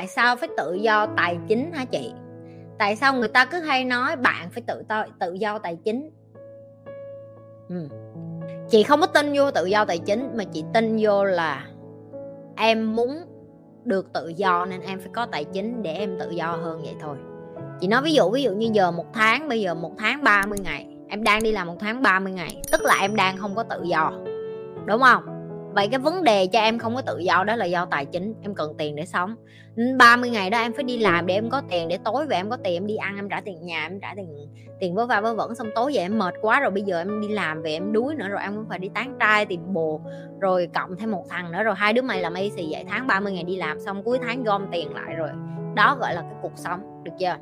tại sao phải tự do tài chính hả chị? Tại sao người ta cứ hay nói bạn phải tự tự do tài chính? Ừ. chị không có tin vô tự do tài chính, mà chị tin vô là em muốn được tự do nên em phải có tài chính để em tự do hơn vậy thôi. Chị nói ví dụ ví dụ như giờ một tháng, bây giờ một tháng 30 ngày, em đang đi làm một tháng 30 ngày, tức là em đang không có tự do, đúng không? Vậy cái vấn đề cho em không có tự do đó là do tài chính, em cần tiền để sống. Ừ, 30 ngày đó em phải đi làm để em có tiền, để tối về em có tiền, em đi ăn, em trả tiền nhà, em trả tiền tiền vớ va vớ vẩn, xong tối về em mệt quá rồi bây giờ em đi làm về em đuối nữa rồi em cũng phải đi tán trai, tìm bồ, rồi cộng thêm một thằng nữa rồi hai đứa mày làm y xì vậy, tháng 30 ngày đi làm xong cuối tháng gom tiền lại rồi. Đó gọi là cái cuộc sống, được chưa?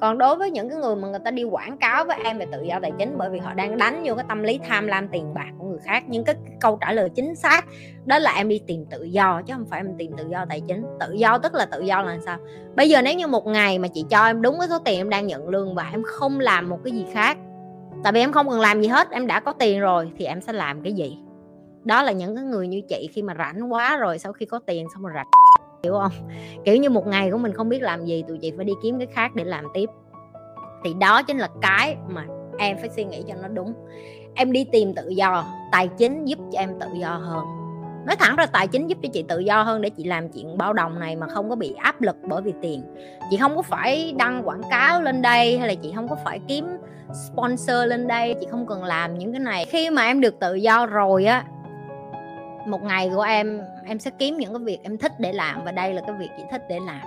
Còn đối với những cái người mà người ta đi quảng cáo với em về tự do tài chính bởi vì họ đang đánh vô cái tâm lý tham lam tiền bạc của người khác nhưng cái câu trả lời chính xác, đó là em đi tìm tự do chứ không phải em tìm tự do tài chính. Tự do tức là tự do là sao? Bây giờ nếu như một ngày mà chị cho em đúng cái số tiền em đang nhận lương và em không làm một cái gì khác, tại vì em không cần làm gì hết, em đã có tiền rồi thì em sẽ làm cái gì? Đó là những cái người như chị khi mà rảnh quá rồi, sau khi có tiền xong rồi rảnh hiểu không? Kiểu như một ngày của mình không biết làm gì, tụi chị phải đi kiếm cái khác để làm tiếp. Thì đó chính là cái mà em phải suy nghĩ cho nó đúng. Em đi tìm tự do, tài chính giúp cho em tự do hơn. Nói thẳng ra, tài chính giúp cho chị tự do hơn để chị làm chuyện bao đồng này mà không có bị áp lực bởi vì tiền. Chị không có phải đăng quảng cáo lên đây hay là chị không có phải kiếm sponsor lên đây, chị không cần làm những cái này. Khi mà em được tự do rồi á, một ngày của em em sẽ kiếm những cái việc em thích để làm và đây là cái việc chị thích để làm.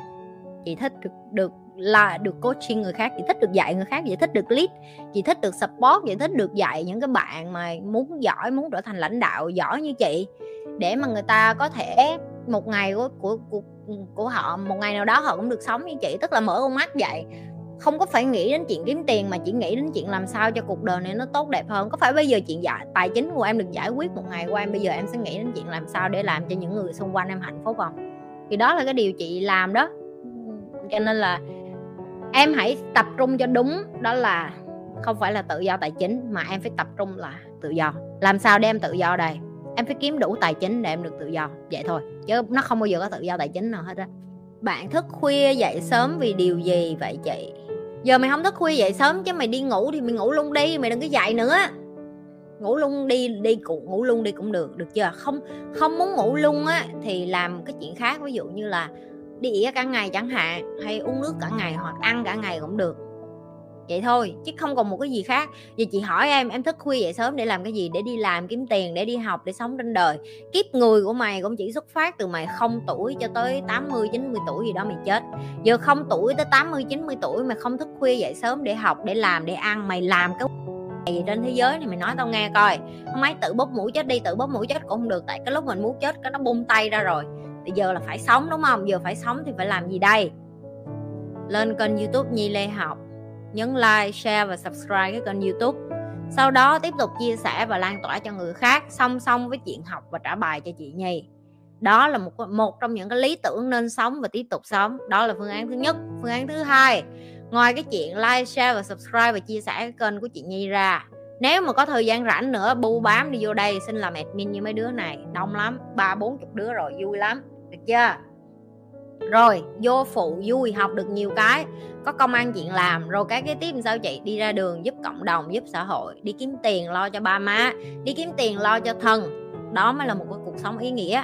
Chị thích được được là được coaching người khác chị thích được dạy người khác chị thích được lead chị thích được support chị thích được dạy những cái bạn mà muốn giỏi muốn trở thành lãnh đạo giỏi như chị. Để mà người ta có thể một ngày của của của, của họ một ngày nào đó họ cũng được sống như chị tức là mở con mắt vậy không có phải nghĩ đến chuyện kiếm tiền mà chỉ nghĩ đến chuyện làm sao cho cuộc đời này nó tốt đẹp hơn. Có phải bây giờ chuyện giải tài chính của em được giải quyết một ngày qua em bây giờ em sẽ nghĩ đến chuyện làm sao để làm cho những người xung quanh em hạnh phúc không? Thì đó là cái điều chị làm đó. Cho nên là em hãy tập trung cho đúng đó là không phải là tự do tài chính mà em phải tập trung là tự do. Làm sao để em tự do đây? Em phải kiếm đủ tài chính để em được tự do vậy thôi. Chứ nó không bao giờ có tự do tài chính nào hết á. Bạn thức khuya dậy sớm vì điều gì vậy chị giờ mày không thức khuya dậy sớm chứ mày đi ngủ thì mày ngủ luôn đi, mày đừng có dậy nữa. Ngủ luôn đi đi cũng, ngủ luôn đi cũng được được chưa? Không không muốn ngủ luôn á thì làm cái chuyện khác, ví dụ như là đi ỉa cả ngày chẳng hạn, hay uống nước cả ngày hoặc ăn cả ngày cũng được vậy thôi, chứ không còn một cái gì khác. Giờ chị hỏi em em thức khuya dậy sớm để làm cái gì? Để đi làm kiếm tiền, để đi học, để sống trên đời. Kiếp người của mày cũng chỉ xuất phát từ mày không tuổi cho tới 80 90 tuổi gì đó mày chết. Giờ không tuổi tới 80 90 tuổi mà không thức khuya dậy sớm để học, để làm, để ăn, mày làm cái gì trên thế giới này mày nói tao nghe coi. Máy tự bóp mũi chết đi, tự bóp mũi chết cũng không được, tại cái lúc mình muốn chết cái nó bung tay ra rồi. Bây giờ là phải sống, đúng không? Giờ phải sống thì phải làm gì đây? Lên kênh youtube nhi lê học nhấn like, share và subscribe cái kênh youtube. Sau đó tiếp tục chia sẻ và lan tỏa cho người khác, song song với chuyện học và trả bài cho chị nhi. Đó là một một trong những cái lý tưởng nên sống và tiếp tục sống. Đó là phương án thứ nhất. Phương án thứ hai, ngoài cái chuyện like, share và subscribe và chia sẻ cái kênh của chị nhi ra, nếu mà có thời gian rảnh nữa, bu bám đi vô đây, xin làm admin như mấy đứa này. Đông lắm, ba bốn chục đứa rồi, vui lắm. Được chưa? Rồi, vô phụ, vui, học được nhiều cái. Có công ăn chuyện làm, rồi cái cái tiếp sao chị? Đi ra đường giúp cộng đồng, giúp xã hội. Đi kiếm tiền lo cho ba má, đi kiếm tiền lo cho thân. Đó mới là một cái cuộc sống ý nghĩa.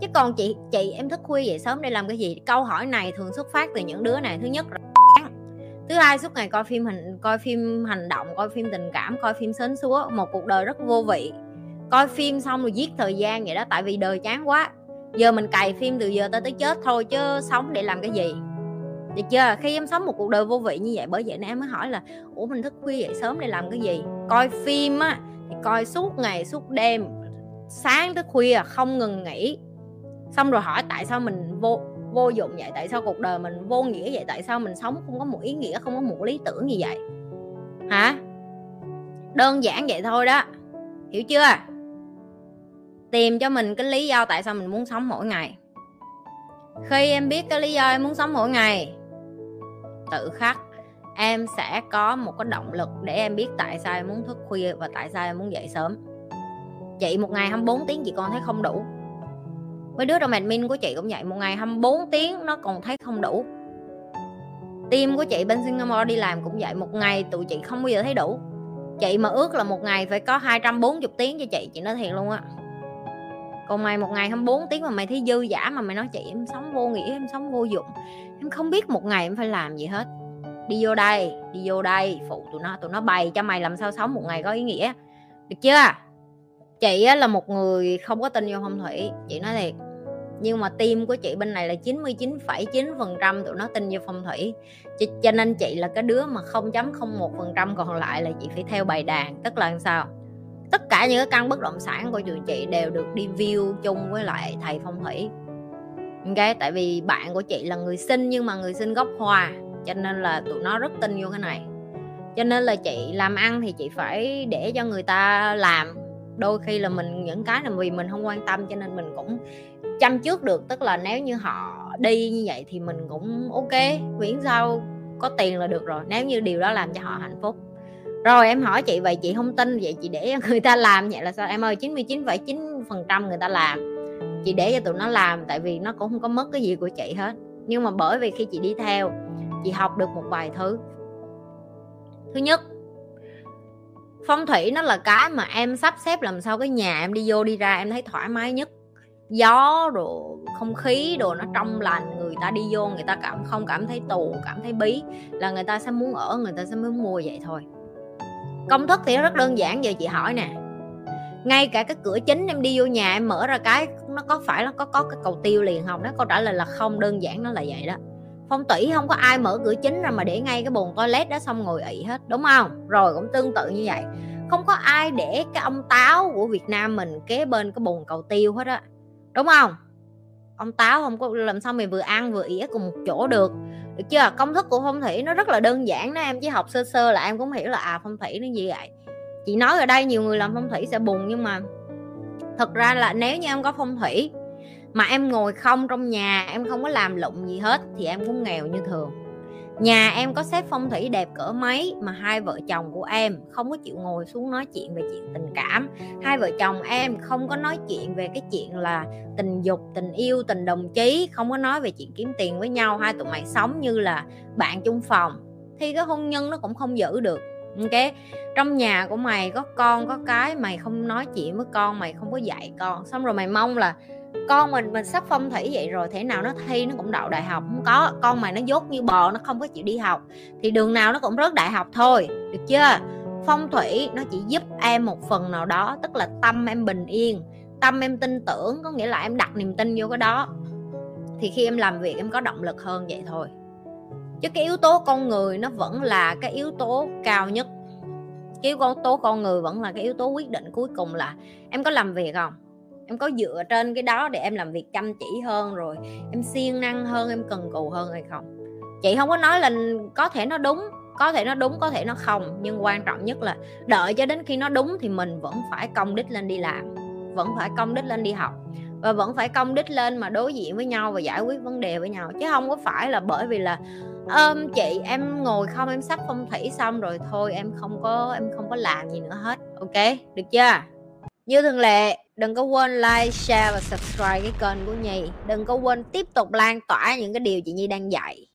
Chứ còn chị chị, em thức khuya dậy sớm để làm cái gì? Câu hỏi này thường xuất phát từ những đứa này. Thứ nhất là thứ hai, suốt ngày coi phim hình, coi phim hành động, coi phim tình cảm, coi phim sến súa một cuộc đời rất vô vị. Coi phim xong rồi giết thời gian vậy đó, tại vì đời chán quá giờ mình cày phim từ giờ tới tới chết thôi chứ sống để làm cái gì? Được chưa? Khi em sống một cuộc đời vô vị như vậy, bởi vậy nên em mới hỏi là, ủa, mình thức khuya dậy sớm để làm cái gì? Coi phim á, thì coi suốt ngày, suốt đêm, sáng tới khuya không ngừng nghỉ. Xong rồi hỏi tại sao mình vô vô dụng vậy? Tại sao cuộc đời mình vô nghĩa vậy? Tại sao mình sống không có một ý nghĩa, không có một lý tưởng gì vậy? Hả? Đơn giản vậy thôi đó. Hiểu chưa? Tìm cho mình cái lý do tại sao mình muốn sống mỗi ngày. Khi em biết cái lý do em muốn sống mỗi ngày, tự khắc em sẽ có một cái động lực để em biết tại sao em muốn thức khuya và tại sao em muốn dậy sớm. Chị một ngày 24 tiếng chị còn thấy không đủ. Mấy đứa trong admin của chị cũng vậy, một ngày 24 tiếng nó còn thấy không đủ. Team của chị bên Singapore đi làm cũng vậy, một ngày tụi chị không bao giờ thấy đủ. Chị mà ước là một ngày phải có 240 tiếng cho chị chị nói thiệt luôn á còn mày một ngày 24 tiếng mà mày thấy dư giả mà mày nói chị em sống vô nghĩa em sống vô dụng. Em không biết một ngày em phải làm gì hết. Đi vô đây đi vô đây phụ tụi nó tụi nó bày cho mày làm sao sống một ngày có ý nghĩa. Được chưa? Chị á, là một người không có tin vô phong thủy chị nói thiệt. Nhưng mà tim của chị bên này là 99,9% tụi nó tin vô phong thủy. Cho, cho nên chị là cái đứa mà 0.01% còn lại là chị phải theo bài đàn tức là làm sao? Tất cả những cái căn bất động sản của trường chị đều được đi view chung với lại thầy phong thủy. Ok, tại vì bạn của chị là người sinh nhưng mà người sinh gốc hoa, cho nên là tụi nó rất tin vô cái này. Cho nên là chị làm ăn thì chị phải để cho người ta làm. Đôi khi là mình, những cái là vì mình không quan tâm cho nên mình cũng chăm trước được. Tức là nếu như họ đi như vậy thì mình cũng ok, miễn sao có tiền là được rồi. Nếu như điều đó làm cho họ hạnh phúc rồi em hỏi chị vậy chị không tin vậy chị để cho người ta làm vậy là sao? Em ơi 99,9 phần trăm người ta làm. Chị để cho tụi nó làm tại vì nó cũng không có mất cái gì của chị hết. Nhưng mà bởi vì khi chị đi theo chị học được một vài thứ. Thứ nhất phong thủy nó là cái mà em sắp xếp làm sao cái nhà em đi vô đi ra em thấy thoải mái nhất. Gió đồ không khí đồ nó trong lành người ta đi vô người ta cảm không cảm thấy tù cảm thấy bí. Là người ta sẽ muốn ở người ta sẽ muốn mua vậy thôi công thức thì rất đơn giản, giờ chị hỏi nè. Ngay cả cái cửa chính em đi vô nhà em mở ra cái, nó có phải nó có có cái cầu tiêu liền không? Đó câu trả lời là không, đơn giản nó là vậy đó. Phong thủy không có ai mở cửa chính ra mà để ngay cái bồn toilet đó xong ngồi ị hết, đúng không? Rồi cũng tương tự như vậy. Không có ai để cái ông táo của Việt Nam mình kế bên cái bồn cầu tiêu hết á, đúng không? Ông táo không có, làm sao mày vừa ăn vừa ỉa cùng một chỗ được? Được chưa? Công thức của phong thủy nó rất là đơn giản đó em chỉ học sơ sơ là em cũng hiểu là à phong thủy nó gì vậy. Chị nói ở đây nhiều người làm phong thủy sẽ buồn, nhưng mà thật ra là nếu như em có phong thủy mà em ngồi không trong nhà, em không có làm lụng gì hết thì em cũng nghèo như thường nhà em có xếp phong thủy đẹp cỡ mấy mà hai vợ chồng của em không có chịu ngồi xuống nói chuyện về chuyện tình cảm. Hai vợ chồng em không có nói chuyện về cái chuyện là tình dục, tình yêu, tình đồng chí, không có nói về chuyện kiếm tiền với nhau. Hai tụi mày sống như là bạn chung phòng. Thì cái hôn nhân nó cũng không giữ được, ok? Trong nhà của mày có con, có cái, mày không nói chuyện với con, mày không có dạy con. Xong rồi mày mong là con mình mình sắp phong thủy vậy rồi thế nào nó thi nó cũng đậu đại học, không có. Con mày nó dốt như bò, nó không có chịu đi học, thì đường nào nó cũng rớt đại học thôi, được chưa? Phong thủy nó chỉ giúp em một phần nào đó, tức là tâm em bình yên, tâm em tin tưởng, có nghĩa là em đặt niềm tin vô cái đó. Thì khi em làm việc em có động lực hơn vậy thôi. Chứ cái yếu tố con người nó vẫn là cái yếu tố cao nhất. Cái yếu tố con người vẫn là cái yếu tố quyết định cuối cùng là em có làm việc không? Em có dựa trên cái đó để em làm việc chăm chỉ hơn rồi, em siêng năng hơn, em cần cù hơn hay không? Chị không có nói là có thể nó đúng, có thể nó đúng, có thể nó không, nhưng quan trọng nhất là đợi cho đến khi nó đúng thì mình vẫn phải công đích lên đi làm, vẫn phải công đích lên đi học, và vẫn phải công đích lên mà đối diện với nhau và giải quyết vấn đề với nhau. Chứ không có phải là bởi vì là ôm chị em ngồi không, em sắp phong thủy xong rồi thôi, em không có, em không có làm gì nữa hết, ok? Được chưa? Như thường lệ đừng có quên like, share và subscribe cái kênh của nhi. Đừng có quên tiếp tục lan tỏa những cái điều chị nhi đang dạy.